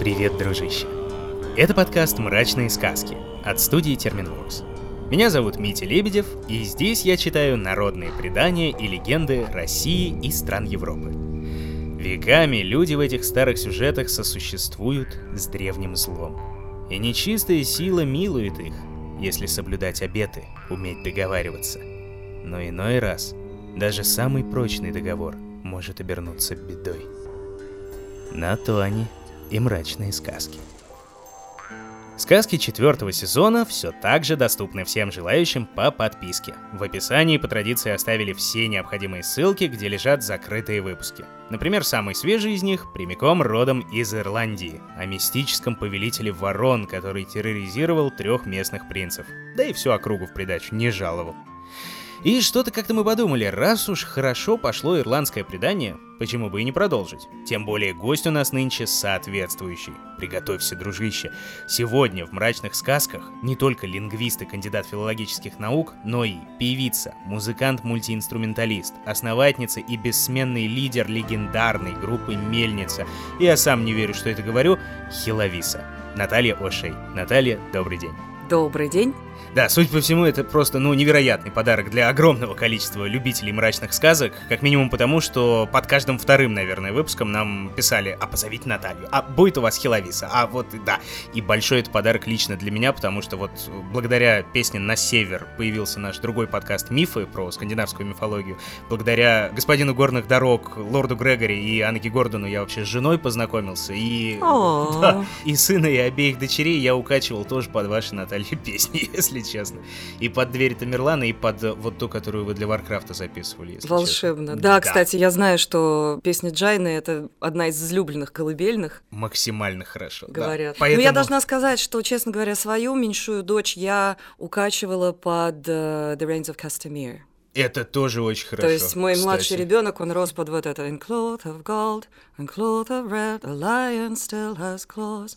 Привет, дружище! Это подкаст «Мрачные сказки» от студии Терминвокс. Меня зовут Митя Лебедев, и здесь я читаю народные предания и легенды России и стран Европы. Веками люди в этих старых сюжетах сосуществуют с древним злом. И нечистая сила милует их, если соблюдать обеты, уметь договариваться. Но иной раз даже самый прочный договор может обернуться бедой. На то они и мрачные сказки. Сказки четвертого сезона все так же доступны всем желающим по подписке. В описании по традиции оставили все необходимые ссылки, где лежат закрытые выпуски. Например, самый свежий из них прямиком родом из Ирландии, о мистическом повелителе ворон, который терроризировал трех местных принцев. Да и всю округу в придачу не жаловал. И что-то как-то мы подумали, раз уж хорошо пошло ирландское предание, почему бы и не продолжить? Тем более гость у нас нынче соответствующий. Приготовься, дружище. Сегодня в «Мрачных сказках» не только лингвист и кандидат филологических наук, но и певица, музыкант-мультиинструменталист, основательница и бессменный лидер легендарной группы «Мельница». Я сам не верю, что это говорю, Хиловиса. Наталья Ошей. Наталья, добрый день. Добрый день. Да, судя по всему, это просто, ну, невероятный подарок для огромного количества любителей мрачных сказок, как минимум потому, что под каждым вторым, наверное, выпуском нам писали, а позовите Наталью, а будет у вас Хиловиса, а вот, да. И большой это подарок лично для меня, потому что вот благодаря песне «На север» появился наш другой подкаст «Мифы» про скандинавскую мифологию. Благодаря господину горных дорог, лорду Грегори и Анге Гордону я вообще с женой познакомился, и... Да, и сына, и обеих дочерей я укачивал тоже под ваши, Наталья, песни, если если честно. И под дверь Тамерлана, и под э, вот ту, которую вы для Варкрафта записывали, если Волшебно. Да, да, кстати, я знаю, что песня Джайны — это одна из излюбленных колыбельных. Максимально хорошо, Говорят. Да. Поэтому... Но я должна сказать, что, честно говоря, свою меньшую дочь я укачивала под э, The Rains of Castamere. Это тоже очень хорошо. То есть мой кстати. младший ребенок, он рос под вот это In cloth of gold, in cloth of red, a lion still has claws.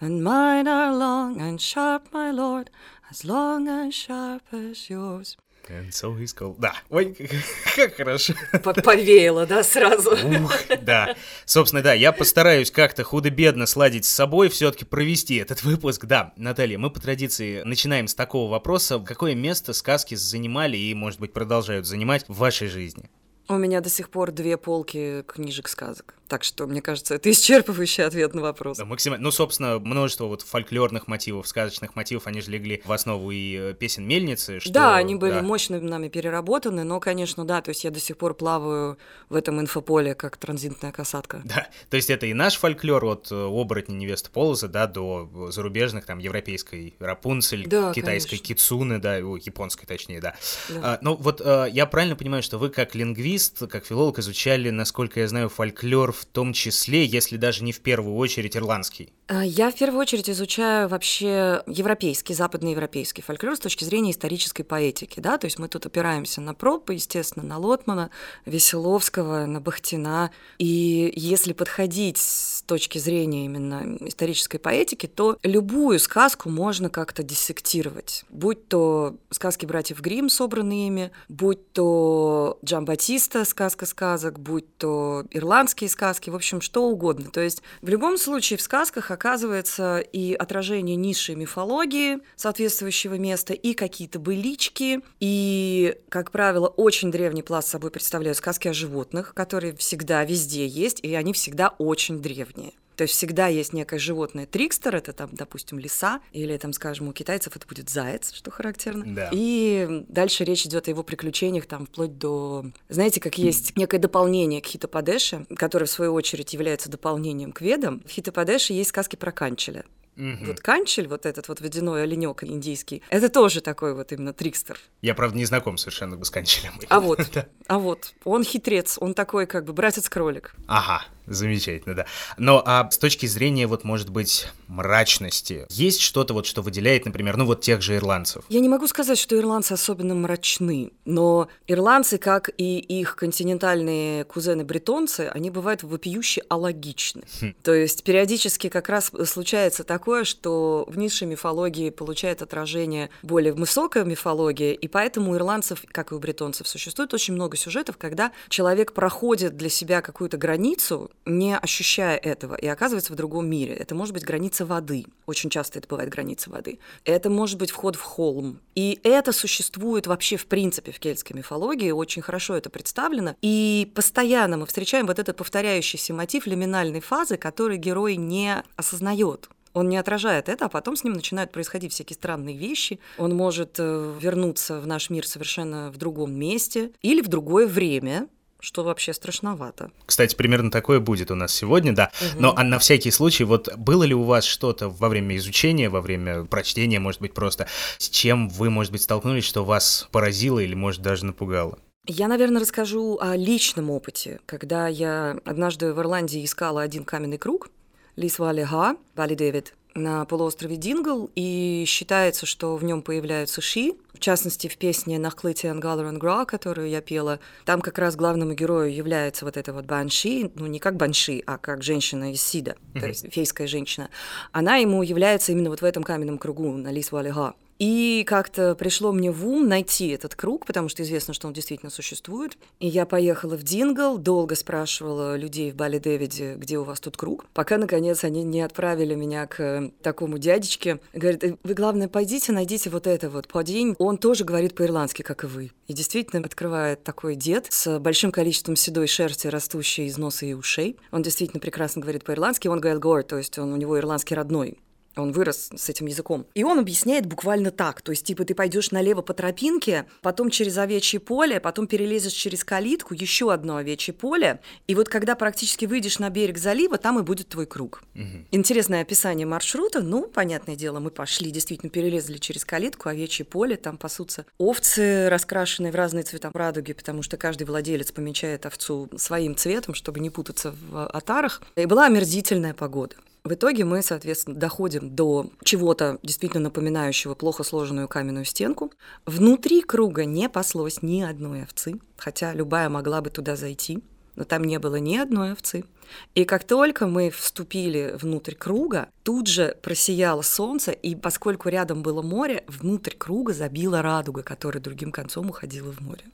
And mine are long and sharp, my lord, as long as sharp as yours. And so he's called. Да, ой, как хорошо. Повеяло, да, сразу? Ух, да. Собственно, да, я постараюсь как-то худо-бедно сладить с собой, все-таки провести этот выпуск. Да, Наталья, мы по традиции начинаем с такого вопроса. Какое место сказки занимали и, может быть, продолжают занимать в вашей жизни? У меня до сих пор две полки книжек сказок. Так что, мне кажется, это исчерпывающий ответ на вопрос. Да, максимально. Ну, собственно, множество вот фольклорных мотивов, сказочных мотивов, они же легли в основу и э, песен мельницы. Что... Да, они были да. мощно нами переработаны, но, конечно, да, то есть я до сих пор плаваю в этом инфополе, как транзитная касатка. Да, то есть это и наш фольклор от э, оборотни невесты Полоза, да, до зарубежных, там, европейской Рапунцель, да, китайской конечно. Кицуны, да, о, японской точнее, да. да. А, ну, вот а, я правильно понимаю, что вы как лингвист, как филолог изучали, насколько я знаю, фольклор в том числе, если даже не в первую очередь, ирландский? А, я в первую очередь изучаю вообще европейский, западноевропейский фольклор с точки зрения исторической поэтики, да, то есть мы тут опираемся на Пропа, естественно, на Лотмана, Веселовского, на Бахтина, и если подходить с точки зрения именно исторической поэтики, то любую сказку можно как-то диссектировать, будь то сказки братьев Гримм, собранные ими, будь то Джан Батиста, сказка сказок, будь то ирландские сказки, в общем, что угодно. То есть в любом случае в сказках оказывается и отражение низшей мифологии соответствующего места, и какие-то былички, и, как правило, очень древний пласт собой представляют сказки о животных, которые всегда везде есть, и они всегда очень древние. То есть всегда есть некое животное трикстер, это там, допустим, лиса, или там, скажем, у китайцев это будет заяц, что характерно. Да. И дальше речь идет о его приключениях, там, вплоть до... Знаете, как есть некое дополнение к Хитопадеше, которое, в свою очередь, является дополнением к ведам. В Хитопадеше есть сказки про Канчеля. Угу. Вот канчель, вот этот вот водяной оленек индийский, это тоже такой вот именно трикстер. Я, правда, не знаком совершенно с канчелем. А вот, а вот, он хитрец, он такой как бы братец-кролик. Ага, Замечательно, да. Но а с точки зрения, вот, может быть, мрачности, есть что-то вот, что выделяет, например, ну вот тех же ирландцев? Я не могу сказать, что ирландцы особенно мрачны, но ирландцы, как и их континентальные кузены-бретонцы, они бывают вопиюще алогичны. Хм. То есть периодически как раз случается такое, что в низшей мифологии получает отражение более высокая мифология, и поэтому у ирландцев, как и у бретонцев, существует очень много сюжетов, когда человек проходит для себя какую-то границу, не ощущая этого, и оказывается в другом мире. Это может быть граница воды. Очень часто это бывает граница воды. Это может быть вход в холм. И это существует вообще в принципе в кельтской мифологии, очень хорошо это представлено. И постоянно мы встречаем вот этот повторяющийся мотив лиминальной фазы, который герой не осознает. Он не отражает это, а потом с ним начинают происходить всякие странные вещи. Он может э, вернуться в наш мир совершенно в другом месте или в другое время, что вообще страшновато. Кстати, примерно такое будет у нас сегодня, да. Угу. Но а на всякий случай, вот было ли у вас что-то во время изучения, во время прочтения, может быть, просто, с чем вы, может быть, столкнулись, что вас поразило или, может, даже напугало? Я, наверное, расскажу о личном опыте. Когда я однажды в Ирландии искала один каменный круг, Лис Вали Га, Вали Дэвид, на полуострове Дингл, и считается, что в нем появляются ши, в частности, в песне «Нахлыти Ангалар Ангра», которую я пела, там как раз главному герою является вот эта вот банши, ну не как банши, а как женщина из Сида, mm-hmm. то есть фейская женщина. Она ему является именно вот в этом каменном кругу на Лис Валига. И как-то пришло мне в ум найти этот круг, потому что известно, что он действительно существует. И я поехала в Дингл, долго спрашивала людей в Бали Дэвиде, где у вас тут круг, пока, наконец, они не отправили меня к такому дядечке. Говорит, «Э, вы, главное, пойдите, найдите вот это вот подень. Он тоже говорит по-ирландски, как и вы. И действительно открывает такой дед с большим количеством седой шерсти, растущей из носа и ушей. Он действительно прекрасно говорит по-ирландски. Он говорит гор, то есть он, у него ирландский родной. Он вырос с этим языком. И он объясняет буквально так. То есть, типа, ты пойдешь налево по тропинке, потом через овечье поле, потом перелезешь через калитку, еще одно овечье поле. И вот когда практически выйдешь на берег залива, там и будет твой круг. Угу. Интересное описание маршрута. Ну, понятное дело, мы пошли, действительно перелезли через калитку, овечье поле, там пасутся овцы, раскрашенные в разные цвета радуги, потому что каждый владелец помечает овцу своим цветом, чтобы не путаться в отарах. И была омерзительная погода. В итоге мы, соответственно, доходим до чего-то действительно напоминающего плохо сложенную каменную стенку. Внутри круга не паслось ни одной овцы, хотя любая могла бы туда зайти, но там не было ни одной овцы. И как только мы вступили внутрь круга, тут же просияло солнце, и поскольку рядом было море, внутрь круга забила радуга, которая другим концом уходила в море.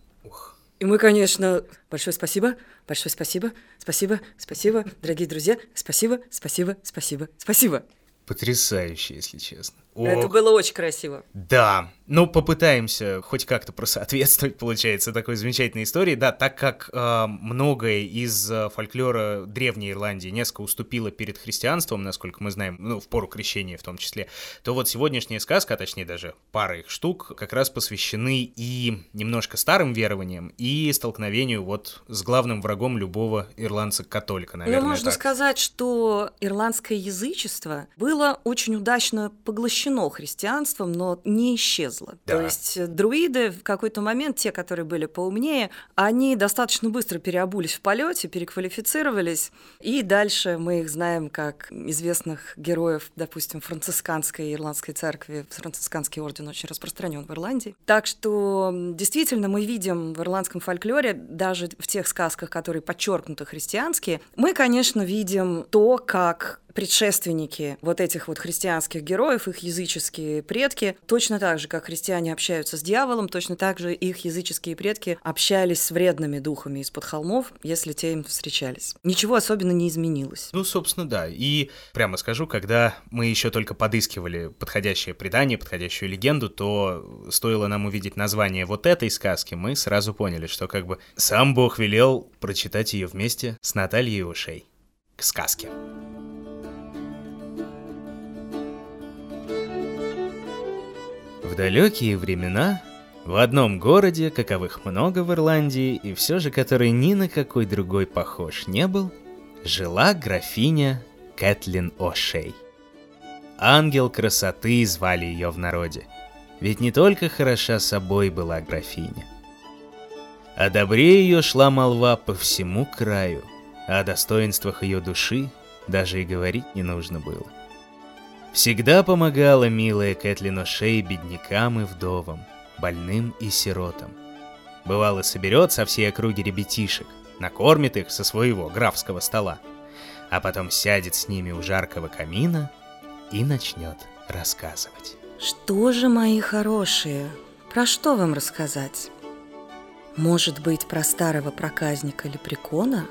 И мы, конечно, большое спасибо, большое спасибо, спасибо, спасибо, дорогие друзья, спасибо, спасибо, спасибо, спасибо. Потрясающе, если честно. О, Это было очень красиво. Да, ну попытаемся хоть как-то просоответствовать, получается, такой замечательной истории. Да, так как э, многое из э, фольклора Древней Ирландии несколько уступило перед христианством, насколько мы знаем, ну, в пору крещения в том числе, то вот сегодняшняя сказка, а точнее даже пара их штук, как раз посвящены и немножко старым верованиям, и столкновению вот с главным врагом любого ирландца-католика, наверное. Ну, можно так. сказать, что ирландское язычество было очень удачно поглощено поглощено христианством, но не исчезло. Да. То есть э, друиды в какой-то момент, те, которые были поумнее, они достаточно быстро переобулись в полете, переквалифицировались, и дальше мы их знаем как известных героев, допустим, францисканской ирландской церкви. Францисканский орден очень распространен в Ирландии. Так что действительно мы видим в ирландском фольклоре, даже в тех сказках, которые подчеркнуты христианские, мы, конечно, видим то, как предшественники вот этих вот христианских героев, их языческие предки, точно так же, как христиане общаются с дьяволом, точно так же их языческие предки общались с вредными духами из-под холмов, если те им встречались. Ничего особенно не изменилось. Ну, собственно, да. И прямо скажу, когда мы еще только подыскивали подходящее предание, подходящую легенду, то стоило нам увидеть название вот этой сказки, мы сразу поняли, что как бы сам Бог велел прочитать ее вместе с Натальей Ушей к сказке. В далекие времена в одном городе, каковых много в Ирландии, и все же который ни на какой другой похож не был, жила графиня Кэтлин О'Шей. Ангел красоты звали ее в народе, ведь не только хороша собой была графиня. О добре ее шла молва по всему краю, а о достоинствах ее души даже и говорить не нужно было – Всегда помогала милая Кэтлин О'Шей беднякам и вдовам, больным и сиротам. Бывало, соберет со всей округи ребятишек, накормит их со своего графского стола, а потом сядет с ними у жаркого камина и начнет рассказывать. Что же, мои хорошие, про что вам рассказать? Может быть, про старого проказника Лепрекона?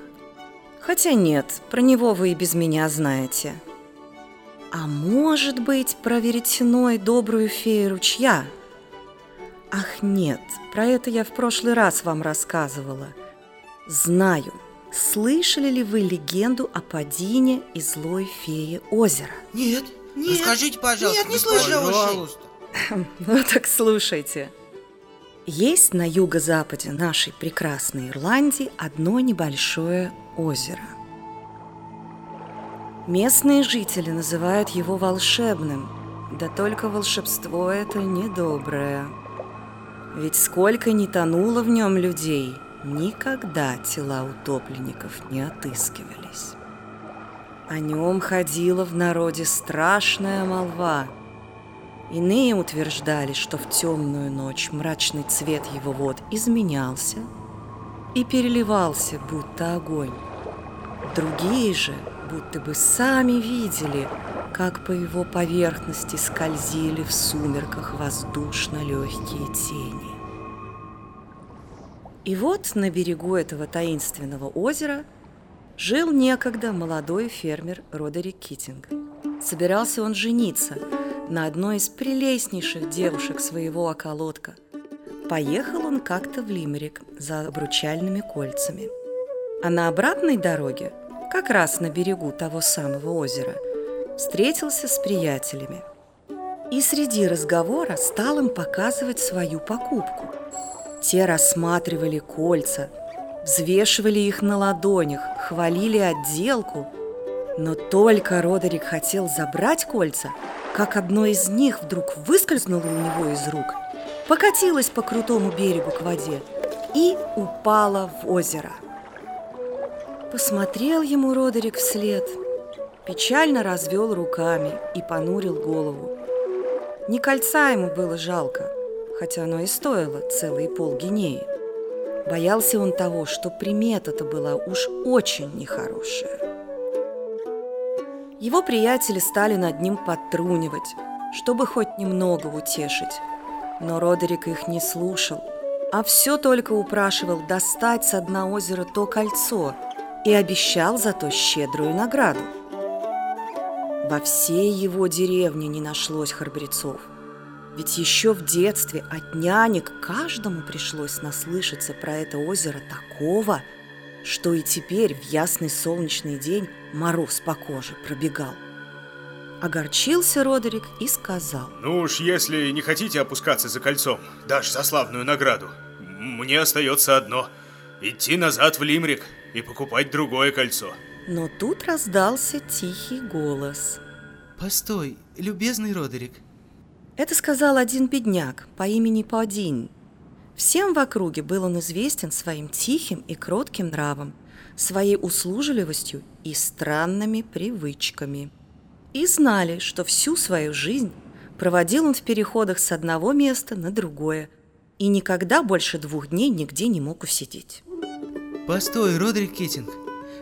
Хотя нет, про него вы и без меня знаете. А может быть, про веретено добрую фею ручья? Ах, нет, про это я в прошлый раз вам рассказывала. Знаю, слышали ли вы легенду о падине и злой фее озера? Нет, нет. Расскажите, пожалуйста. Нет, не слышал. Пожалуйста. Ну так слушайте. Есть на юго-западе нашей прекрасной Ирландии одно небольшое озеро. Местные жители называют его волшебным, да только волшебство это недоброе. Ведь сколько ни тонуло в нем людей, никогда тела утопленников не отыскивались. О нем ходила в народе страшная молва – Иные утверждали, что в темную ночь мрачный цвет его вод изменялся и переливался, будто огонь. Другие же будто бы сами видели, как по его поверхности скользили в сумерках воздушно легкие тени. И вот на берегу этого таинственного озера жил некогда молодой фермер Родерик Китинг. Собирался он жениться – на одной из прелестнейших девушек своего околотка. Поехал он как-то в Лимерик за обручальными кольцами. А на обратной дороге, как раз на берегу того самого озера, встретился с приятелями. И среди разговора стал им показывать свою покупку. Те рассматривали кольца, взвешивали их на ладонях, хвалили отделку. Но только Родерик хотел забрать кольца – как одно из них вдруг выскользнуло у него из рук, покатилось по крутому берегу к воде и упало в озеро. Посмотрел ему Родерик вслед, печально развел руками и понурил голову. Ни кольца ему было жалко, хотя оно и стоило целые полгинеи. Боялся он того, что примета-то была уж очень нехорошая. Его приятели стали над ним подтрунивать, чтобы хоть немного утешить. Но Родерик их не слушал, а все только упрашивал достать с дна озера то кольцо и обещал за то щедрую награду. Во всей его деревне не нашлось храбрецов. Ведь еще в детстве от нянек каждому пришлось наслышаться про это озеро такого – что и теперь в ясный солнечный день мороз по коже пробегал. Огорчился Родерик и сказал. Ну уж если не хотите опускаться за кольцом, дашь за славную награду. Мне остается одно – идти назад в Лимрик и покупать другое кольцо. Но тут раздался тихий голос. Постой, любезный Родерик. Это сказал один бедняк по имени Падин – Всем в округе был он известен своим тихим и кротким нравом, своей услужливостью и странными привычками. И знали, что всю свою жизнь проводил он в переходах с одного места на другое и никогда больше двух дней нигде не мог усидеть. Постой, Родрик Китинг,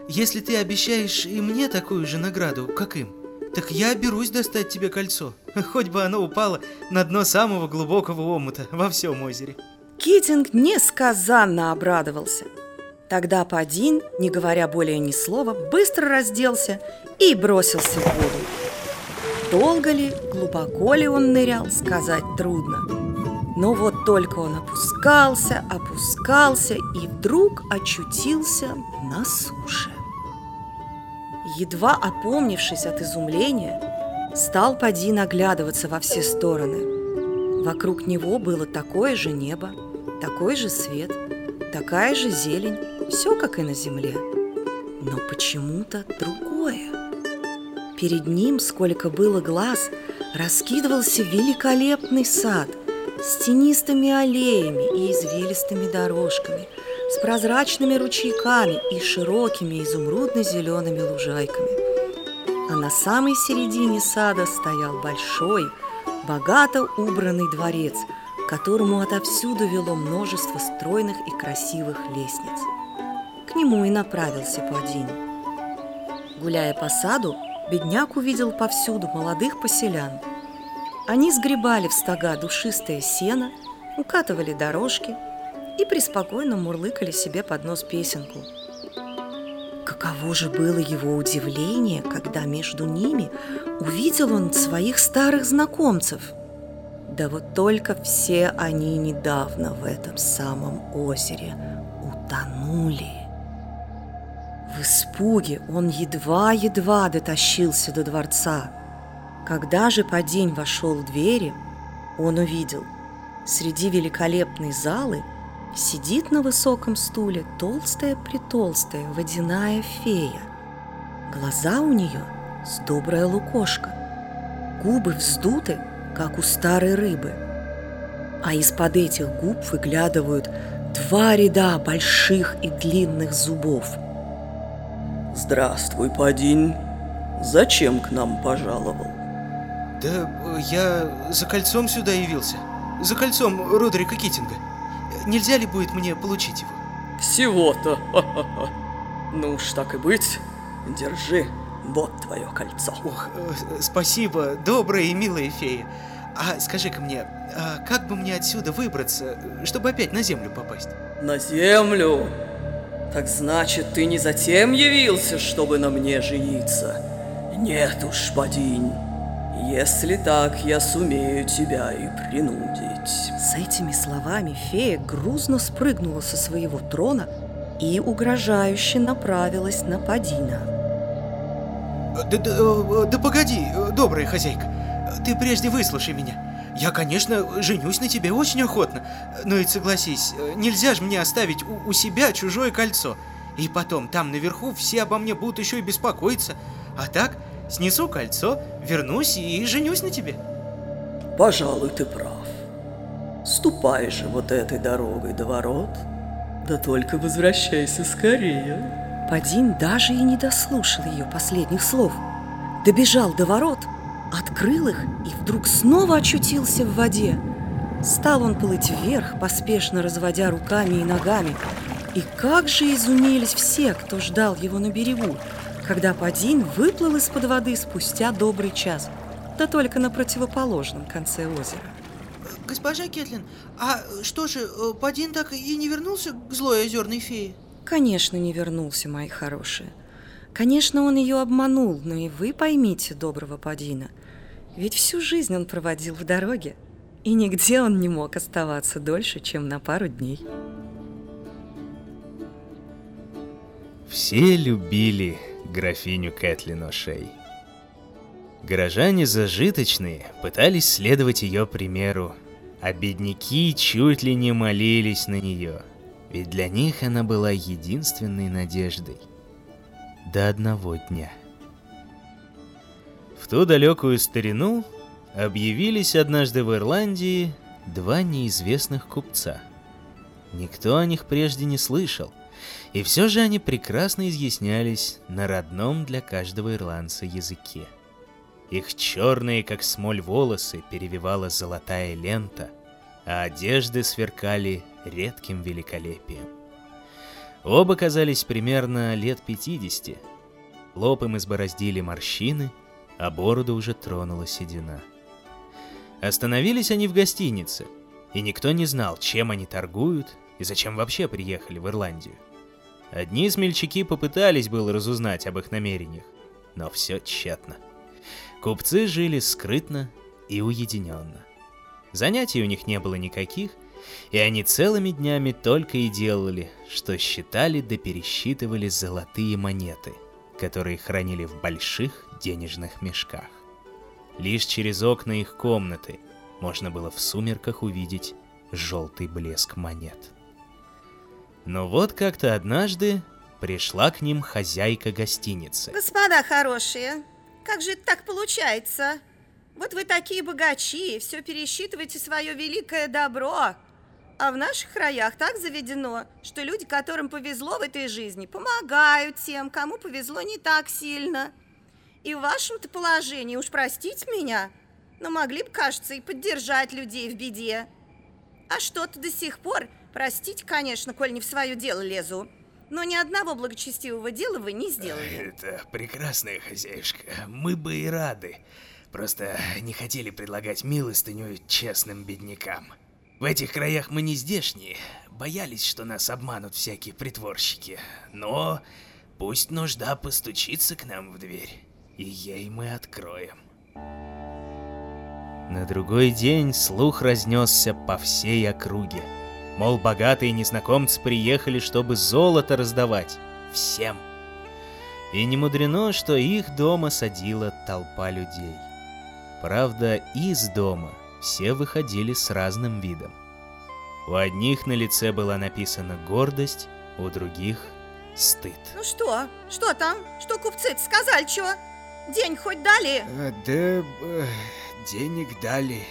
если ты обещаешь и мне такую же награду, как им, так я берусь достать тебе кольцо, хоть бы оно упало на дно самого глубокого омута во всем озере. Китинг несказанно обрадовался. Тогда Падин, не говоря более ни слова, быстро разделся и бросился в воду. Долго ли, глубоко ли он нырял, сказать трудно. Но вот только он опускался, опускался и вдруг очутился на суше. Едва опомнившись от изумления, стал Падин оглядываться во все стороны. Вокруг него было такое же небо, такой же свет, такая же зелень, все как и на земле. Но почему-то другое. Перед ним, сколько было глаз, раскидывался великолепный сад с тенистыми аллеями и извилистыми дорожками, с прозрачными ручейками и широкими изумрудно-зелеными лужайками. А на самой середине сада стоял большой, богато убранный дворец – которому отовсюду вело множество стройных и красивых лестниц. К нему и направился Пуадин. Гуляя по саду, бедняк увидел повсюду молодых поселян. Они сгребали в стога душистое сено, укатывали дорожки и преспокойно мурлыкали себе под нос песенку. Каково же было его удивление, когда между ними увидел он своих старых знакомцев. Да вот только все они недавно в этом самом озере утонули. В испуге он едва-едва дотащился до дворца. Когда же Падень вошел в двери, он увидел, среди великолепной залы сидит на высоком стуле толстая-притолстая водяная фея. Глаза у нее с добрая лукошка, губы вздуты, как у старой рыбы, а из-под этих губ выглядывают два ряда больших и длинных зубов – Здравствуй, Падин. Зачем к нам пожаловал? Да я за кольцом сюда явился. За кольцом Родрика Китинга. Нельзя ли будет мне получить его? Всего-то. Ну уж так и быть. Держи, вот твое кольцо. Ох, э, спасибо, добрая и милая фея. А скажи-ка мне, а как бы мне отсюда выбраться, чтобы опять на землю попасть? На землю? Так значит, ты не затем явился, чтобы на мне жениться? Нет уж, Падинь. Если так, я сумею тебя и принудить. С этими словами фея грузно спрыгнула со своего трона и угрожающе направилась на Падина. Да, да, да погоди, добрая хозяйка, ты прежде выслушай меня. Я, конечно, женюсь на тебе очень охотно, но ведь согласись, нельзя же мне оставить у, у себя чужое кольцо. И потом, там наверху все обо мне будут еще и беспокоиться. А так, снесу кольцо, вернусь и женюсь на тебе. Пожалуй, ты прав. Ступай же вот этой дорогой до ворот, да только возвращайся скорее. Падин даже и не дослушал ее последних слов. Добежал до ворот – открыл их и вдруг снова очутился в воде. Стал он плыть вверх, поспешно разводя руками и ногами. И как же изумились все, кто ждал его на берегу, когда Падин выплыл из-под воды спустя добрый час, да только на противоположном конце озера. Госпожа Кетлин, а что же, Падин так и не вернулся к злой озерной фее? Конечно, не вернулся, мои хорошие. Конечно, он ее обманул, но и вы поймите доброго Падина – ведь всю жизнь он проводил в дороге, и нигде он не мог оставаться дольше, чем на пару дней. Все любили графиню Кэтлин О'Шей. Горожане зажиточные пытались следовать ее примеру, а бедняки чуть ли не молились на нее, ведь для них она была единственной надеждой. До одного дня – ту далекую старину объявились однажды в Ирландии два неизвестных купца. Никто о них прежде не слышал, и все же они прекрасно изъяснялись на родном для каждого ирландца языке. Их черные, как смоль, волосы перевивала золотая лента, а одежды сверкали редким великолепием. Оба казались примерно лет 50. Лоб им избороздили морщины, а бороду уже тронула седина. Остановились они в гостинице, и никто не знал, чем они торгуют и зачем вообще приехали в Ирландию. Одни смельчаки попытались было разузнать об их намерениях, но все тщетно. Купцы жили скрытно и уединенно. Занятий у них не было никаких, и они целыми днями только и делали, что считали да пересчитывали золотые монеты, которые хранили в больших денежных мешках. Лишь через окна их комнаты можно было в сумерках увидеть желтый блеск монет. Но вот как-то однажды пришла к ним хозяйка гостиницы. Господа хорошие, как же это так получается? Вот вы такие богачи, все пересчитываете свое великое добро. А в наших краях так заведено, что люди, которым повезло в этой жизни, помогают тем, кому повезло не так сильно. И в вашем-то положении, уж простите меня, но могли бы, кажется, и поддержать людей в беде. А что-то до сих пор, простите, конечно, коль не в свое дело лезу, но ни одного благочестивого дела вы не сделали. Это прекрасная хозяюшка, мы бы и рады. Просто не хотели предлагать милостыню честным беднякам. В этих краях мы не здешние, боялись, что нас обманут всякие притворщики. Но Пусть нужда постучится к нам в дверь, и ей мы откроем. На другой день слух разнесся по всей округе. Мол, богатые незнакомцы приехали, чтобы золото раздавать. Всем. И не мудрено, что их дома садила толпа людей. Правда, из дома все выходили с разным видом. У одних на лице была написана гордость, у других — стыд. Ну что? Что там? Что купцы сказали, чё? День хоть дали? А, да, э, денег дали.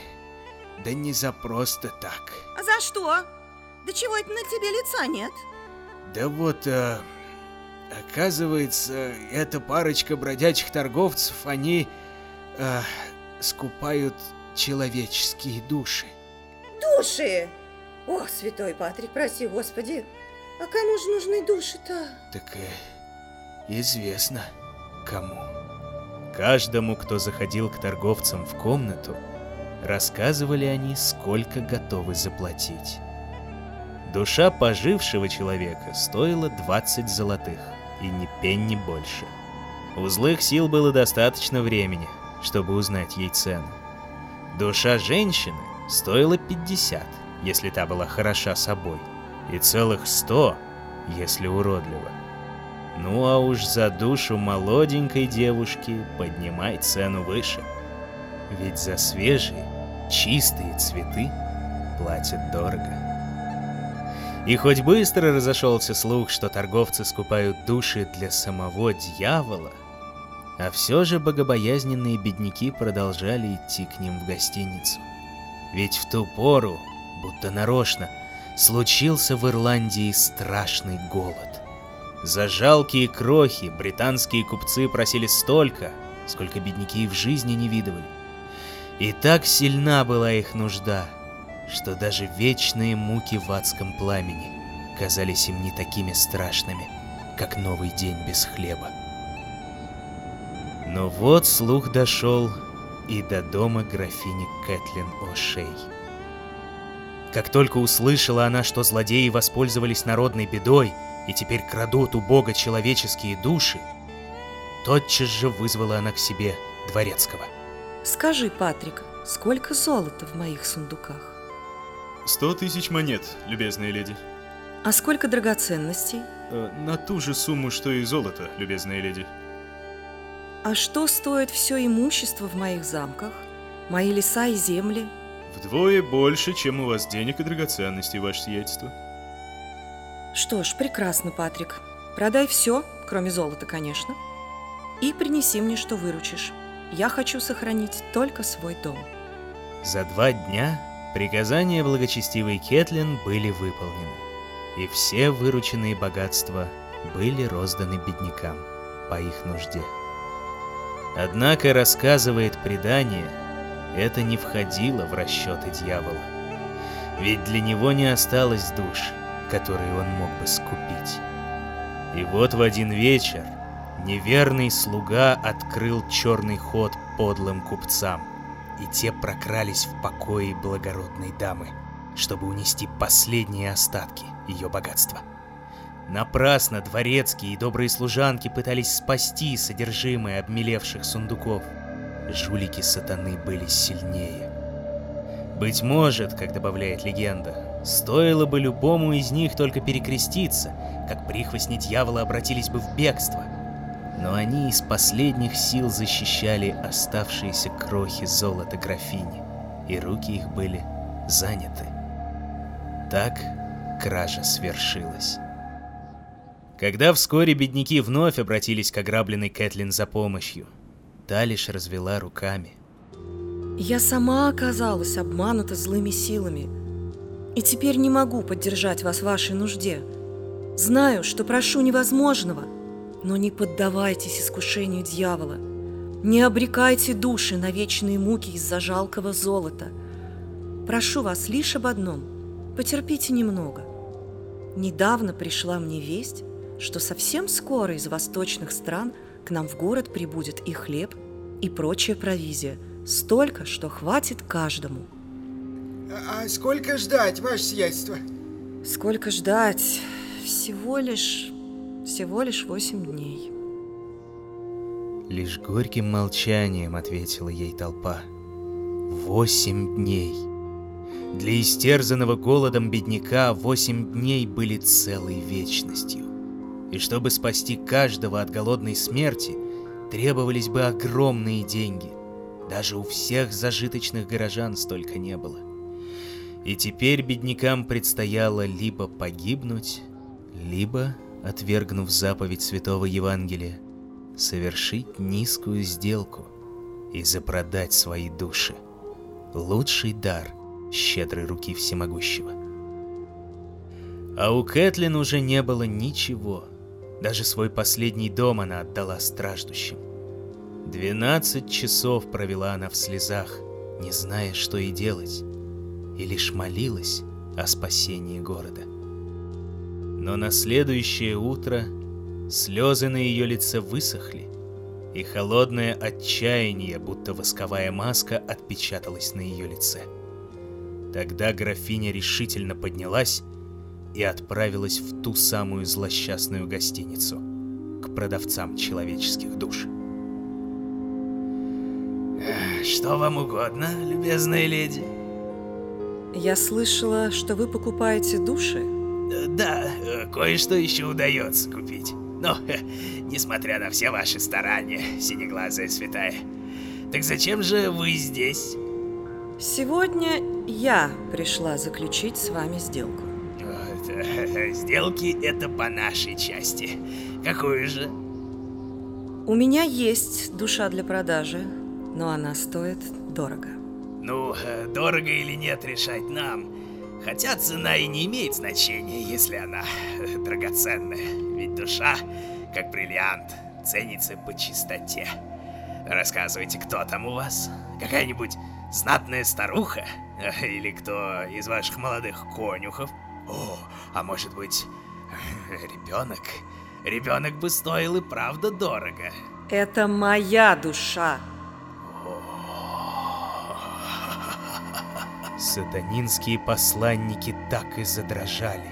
Да не за просто так. А за что? Да чего это на тебе лица нет? Да вот, э, оказывается, эта парочка бродячих торговцев, они э, скупают человеческие души. Души! Ох, святой Патрик, прости, Господи. А кому же нужны души-то? Так э, известно кому. Каждому, кто заходил к торговцам в комнату, рассказывали они, сколько готовы заплатить. Душа пожившего человека стоила 20 золотых, и ни пенни больше. У злых сил было достаточно времени, чтобы узнать ей цену. Душа женщины стоила 50, если та была хороша собой, и целых 100, если уродлива. Ну а уж за душу молоденькой девушки поднимай цену выше. Ведь за свежие, чистые цветы платят дорого. И хоть быстро разошелся слух, что торговцы скупают души для самого дьявола, а все же богобоязненные бедняки продолжали идти к ним в гостиницу. Ведь в ту пору, будто нарочно, случился в Ирландии страшный голод. За жалкие крохи британские купцы просили столько, сколько бедняки и в жизни не видывали. И так сильна была их нужда, что даже вечные муки в адском пламени казались им не такими страшными, как новый день без хлеба. Но вот слух дошел и до дома графини Кэтлин О'Шей. Как только услышала она, что злодеи воспользовались народной бедой и теперь крадут у Бога человеческие души, тотчас же вызвала она к себе дворецкого. Скажи, Патрик, сколько золота в моих сундуках? Сто тысяч монет, любезная леди. А сколько драгоценностей? Э, на ту же сумму, что и золото, любезная леди. А что стоит все имущество в моих замках? Мои леса и земли? Вдвое больше, чем у вас денег и драгоценностей, ваше сиятельство. Что ж, прекрасно, Патрик. Продай все, кроме золота, конечно. И принеси мне, что выручишь. Я хочу сохранить только свой дом. За два дня приказания благочестивой Кетлин были выполнены, и все вырученные богатства были розданы беднякам по их нужде. Однако, рассказывает предание, это не входило в расчеты дьявола. Ведь для него не осталось душ, которые он мог бы скупить. И вот в один вечер неверный слуга открыл черный ход подлым купцам, и те прокрались в покое благородной дамы, чтобы унести последние остатки ее богатства. Напрасно дворецкие и добрые служанки пытались спасти содержимое обмелевших сундуков. Жулики сатаны были сильнее. Быть может, как добавляет легенда, стоило бы любому из них только перекреститься, как прихвостни дьявола обратились бы в бегство. Но они из последних сил защищали оставшиеся крохи золота графини, и руки их были заняты. Так кража свершилась. Когда вскоре бедняки вновь обратились к ограбленной Кэтлин за помощью, та лишь развела руками. Я сама оказалась обманута злыми силами, и теперь не могу поддержать вас в вашей нужде. Знаю, что прошу невозможного, но не поддавайтесь искушению дьявола. Не обрекайте души на вечные муки из-за жалкого золота. Прошу вас лишь об одном. Потерпите немного. Недавно пришла мне весть, что совсем скоро из восточных стран к нам в город прибудет и хлеб, и прочая провизия. Столько, что хватит каждому. А, сколько ждать, ваше сиятельство? Сколько ждать? Всего лишь Всего лишь восемь дней. Лишь горьким молчанием ответила ей толпа. Восемь дней. Для истерзанного голодом бедняка восемь дней были целой вечностью. И чтобы спасти каждого от голодной смерти, требовались бы огромные деньги. Даже у всех зажиточных горожан столько не было. И теперь беднякам предстояло либо погибнуть, либо, отвергнув заповедь Святого Евангелия, совершить низкую сделку и запродать свои души. Лучший дар щедрой руки всемогущего. А у Кэтлин уже не было ничего. Даже свой последний дом она отдала страждущим. Двенадцать часов провела она в слезах, не зная, что и делать, и лишь молилась о спасении города. Но на следующее утро слезы на ее лице высохли, и холодное отчаяние, будто восковая маска, отпечаталось на ее лице. Тогда графиня решительно поднялась и отправилась в ту самую злосчастную гостиницу, к продавцам человеческих душ. Что вам угодно, любезная леди? Я слышала, что вы покупаете души. Э, Да, э, кое-что еще удается купить. Но, э, несмотря на все ваши старания, синеглазая святая. Так зачем же вы здесь? Сегодня я пришла заключить с вами сделку. Вот, Сделки это по нашей части. Какую же? У меня есть душа для продажи, но она стоит дорого. Ну, дорого или нет решать нам. Хотя цена и не имеет значения, если она э, драгоценная. Ведь душа, как бриллиант, ценится по чистоте. Рассказывайте, кто там у вас? Какая-нибудь знатная старуха? Э, Или кто из ваших молодых конюхов? О, а может быть, ребенок? Ребенок бы стоил и правда дорого. Это моя душа. Сатанинские посланники так и задрожали.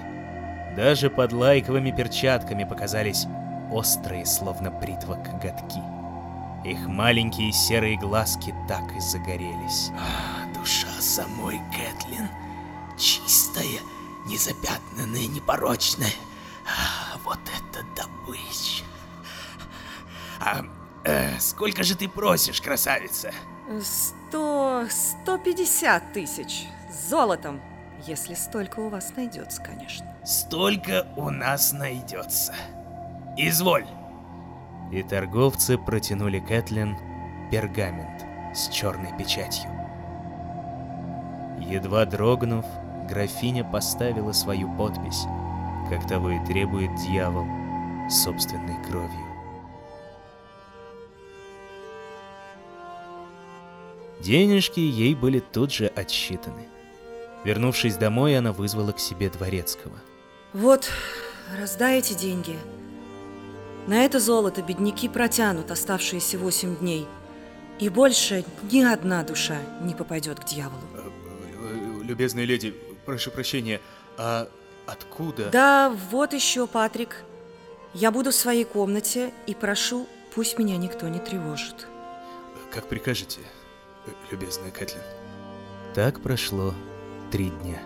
Даже под лайковыми перчатками показались острые, словно бритва коготки. Их маленькие серые глазки так и загорелись. Душа самой Кэтлин чистая, незапятнанная, непорочная. А, Вот это добыча. А э, сколько же ты просишь, красавица? Сто... сто пятьдесят тысяч. С золотом. Если столько у вас найдется, конечно. Столько у нас найдется. Изволь. И торговцы протянули Кэтлин пергамент с черной печатью. Едва дрогнув, графиня поставила свою подпись, как того и требует дьявол, собственной кровью. Денежки ей были тут же отсчитаны. Вернувшись домой, она вызвала к себе дворецкого. Вот, раздай эти деньги. На это золото бедняки протянут оставшиеся восемь дней. И больше ни одна душа не попадет к дьяволу. Э, Любезная леди, прошу прощения, а откуда? Да, вот еще, Патрик. Я буду в своей комнате и прошу, пусть меня никто не тревожит. Как прикажете, э, любезная Кэтлин. Так прошло три дня.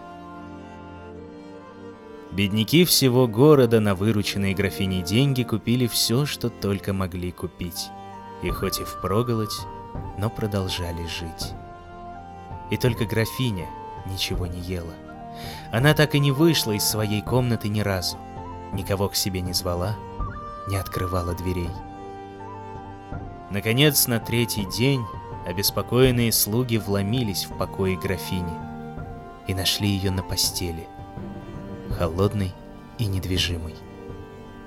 Бедняки всего города на вырученные графиней деньги купили все, что только могли купить. И хоть и впроголодь, но продолжали жить. И только графиня ничего не ела. Она так и не вышла из своей комнаты ни разу. Никого к себе не звала, не открывала дверей. Наконец, на третий день обеспокоенные слуги вломились в покои графини и нашли ее на постели, холодной и недвижимой.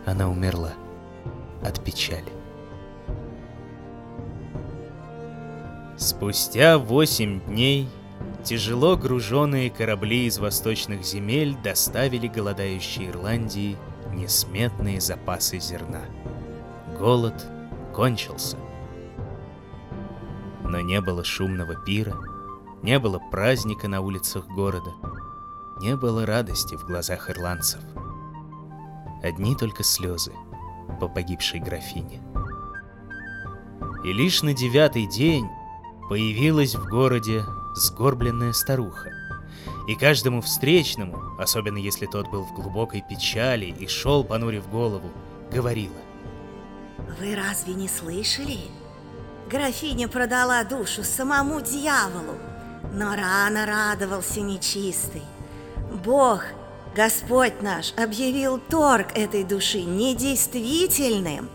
Она умерла от печали. Спустя восемь дней тяжело груженные корабли из восточных земель доставили голодающей Ирландии несметные запасы зерна. Голод кончился. Но не было шумного пира, не было праздника на улицах города, не было радости в глазах ирландцев. Одни только слезы по погибшей графине. И лишь на девятый день появилась в городе сгорбленная старуха. И каждому встречному, особенно если тот был в глубокой печали и шел, понурив голову, говорила. Вы разве не слышали? Графиня продала душу самому дьяволу, но рано радовался нечистый. Бог, Господь наш, объявил торг этой души недействительным.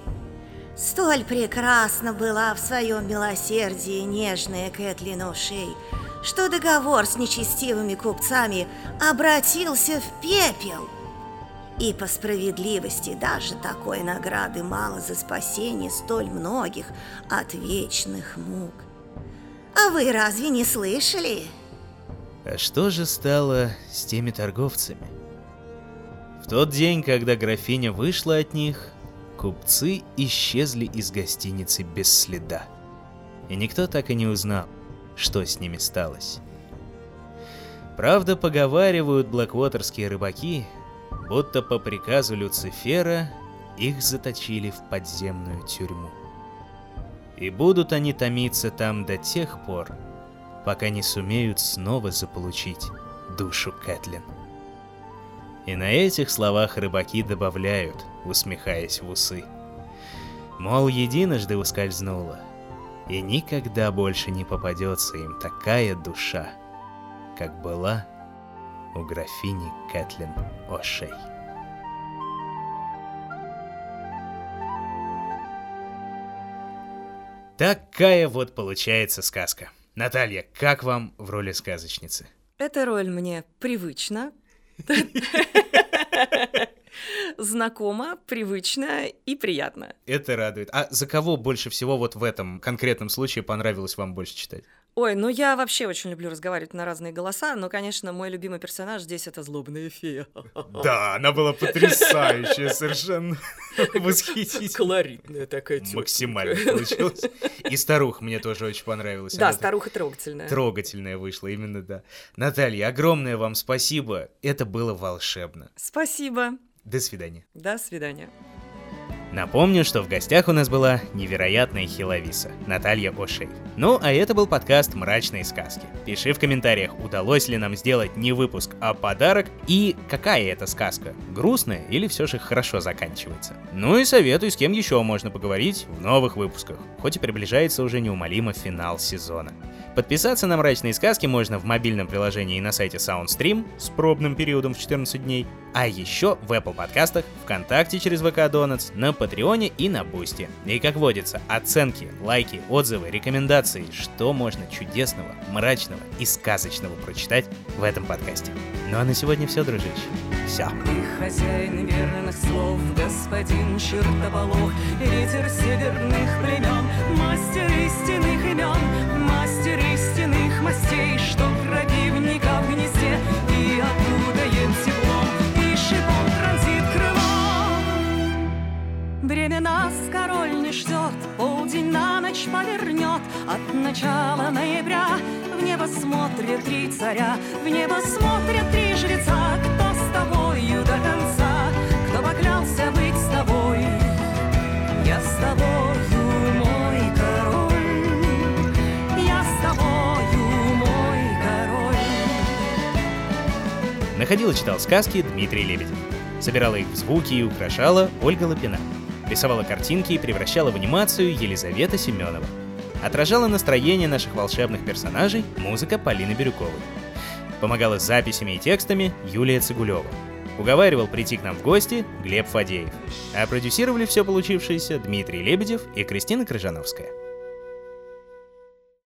Столь прекрасна была в своем милосердии нежная Кэтлин О'Шей, что договор с нечестивыми купцами обратился в пепел. И по справедливости даже такой награды мало за спасение столь многих от вечных мук. А вы разве не слышали? А что же стало с теми торговцами? В тот день, когда графиня вышла от них, купцы исчезли из гостиницы без следа. И никто так и не узнал, что с ними сталось. Правда, поговаривают блэквотерские рыбаки, будто по приказу Люцифера их заточили в подземную тюрьму. И будут они томиться там до тех пор, пока не сумеют снова заполучить душу Кэтлин. И на этих словах рыбаки добавляют, усмехаясь в усы. Мол, единожды ускользнула, и никогда больше не попадется им такая душа, как была у графини Кэтлин О'Шей. Такая вот получается сказка. Наталья, как вам в роли сказочницы? Эта роль мне привычна. Знакомо, привычно и приятно. Это радует. А за кого больше всего вот в этом конкретном случае понравилось вам больше читать? Ой, ну я вообще очень люблю разговаривать на разные голоса, но, конечно, мой любимый персонаж здесь это злобная фея. Да, она была потрясающая, совершенно восхитительная. Колоритная такая тётка. Максимально получилось. И старуха мне тоже очень понравилась. Да, Она старуха трогательная. Трогательная вышла, именно да. Наталья, огромное вам спасибо. Это было волшебно. Спасибо. До свидания. До свидания. Напомню, что в гостях у нас была невероятная Хиловиса, Наталья Ошей. Ну, а это был подкаст «Мрачные сказки». Пиши в комментариях, удалось ли нам сделать не выпуск, а подарок, и какая это сказка, грустная или все же хорошо заканчивается. Ну и советую, с кем еще можно поговорить в новых выпусках, хоть и приближается уже неумолимо финал сезона. Подписаться на «Мрачные сказки» можно в мобильном приложении и на сайте SoundStream с пробным периодом в 14 дней, а еще в Apple подкастах, ВКонтакте через ВК Donuts, на Патреоне и на Бусти. И как водится, оценки, лайки, отзывы, рекомендации, что можно чудесного, мрачного и сказочного прочитать в этом подкасте. Ну а на сегодня все, дружище. Все. Ты хозяин верных слов, господин чертополох, ветер северных нас король не ждет, полдень на ночь повернет, от начала ноября в небо смотрят три царя, в небо смотрят три жреца, кто с тобою до конца, кто поклялся быть с тобой. Я с тобою. Находил и читал сказки Дмитрий Лебедев. Собирала их в звуки и украшала Ольга Лапина. Рисовала картинки и превращала в анимацию Елизавета Семенова. Отражала настроение наших волшебных персонажей музыка Полины Бирюковой. Помогала с записями и текстами Юлия Цигулева. Уговаривал прийти к нам в гости Глеб Фадеев. А продюсировали все получившееся Дмитрий Лебедев и Кристина Крыжановская.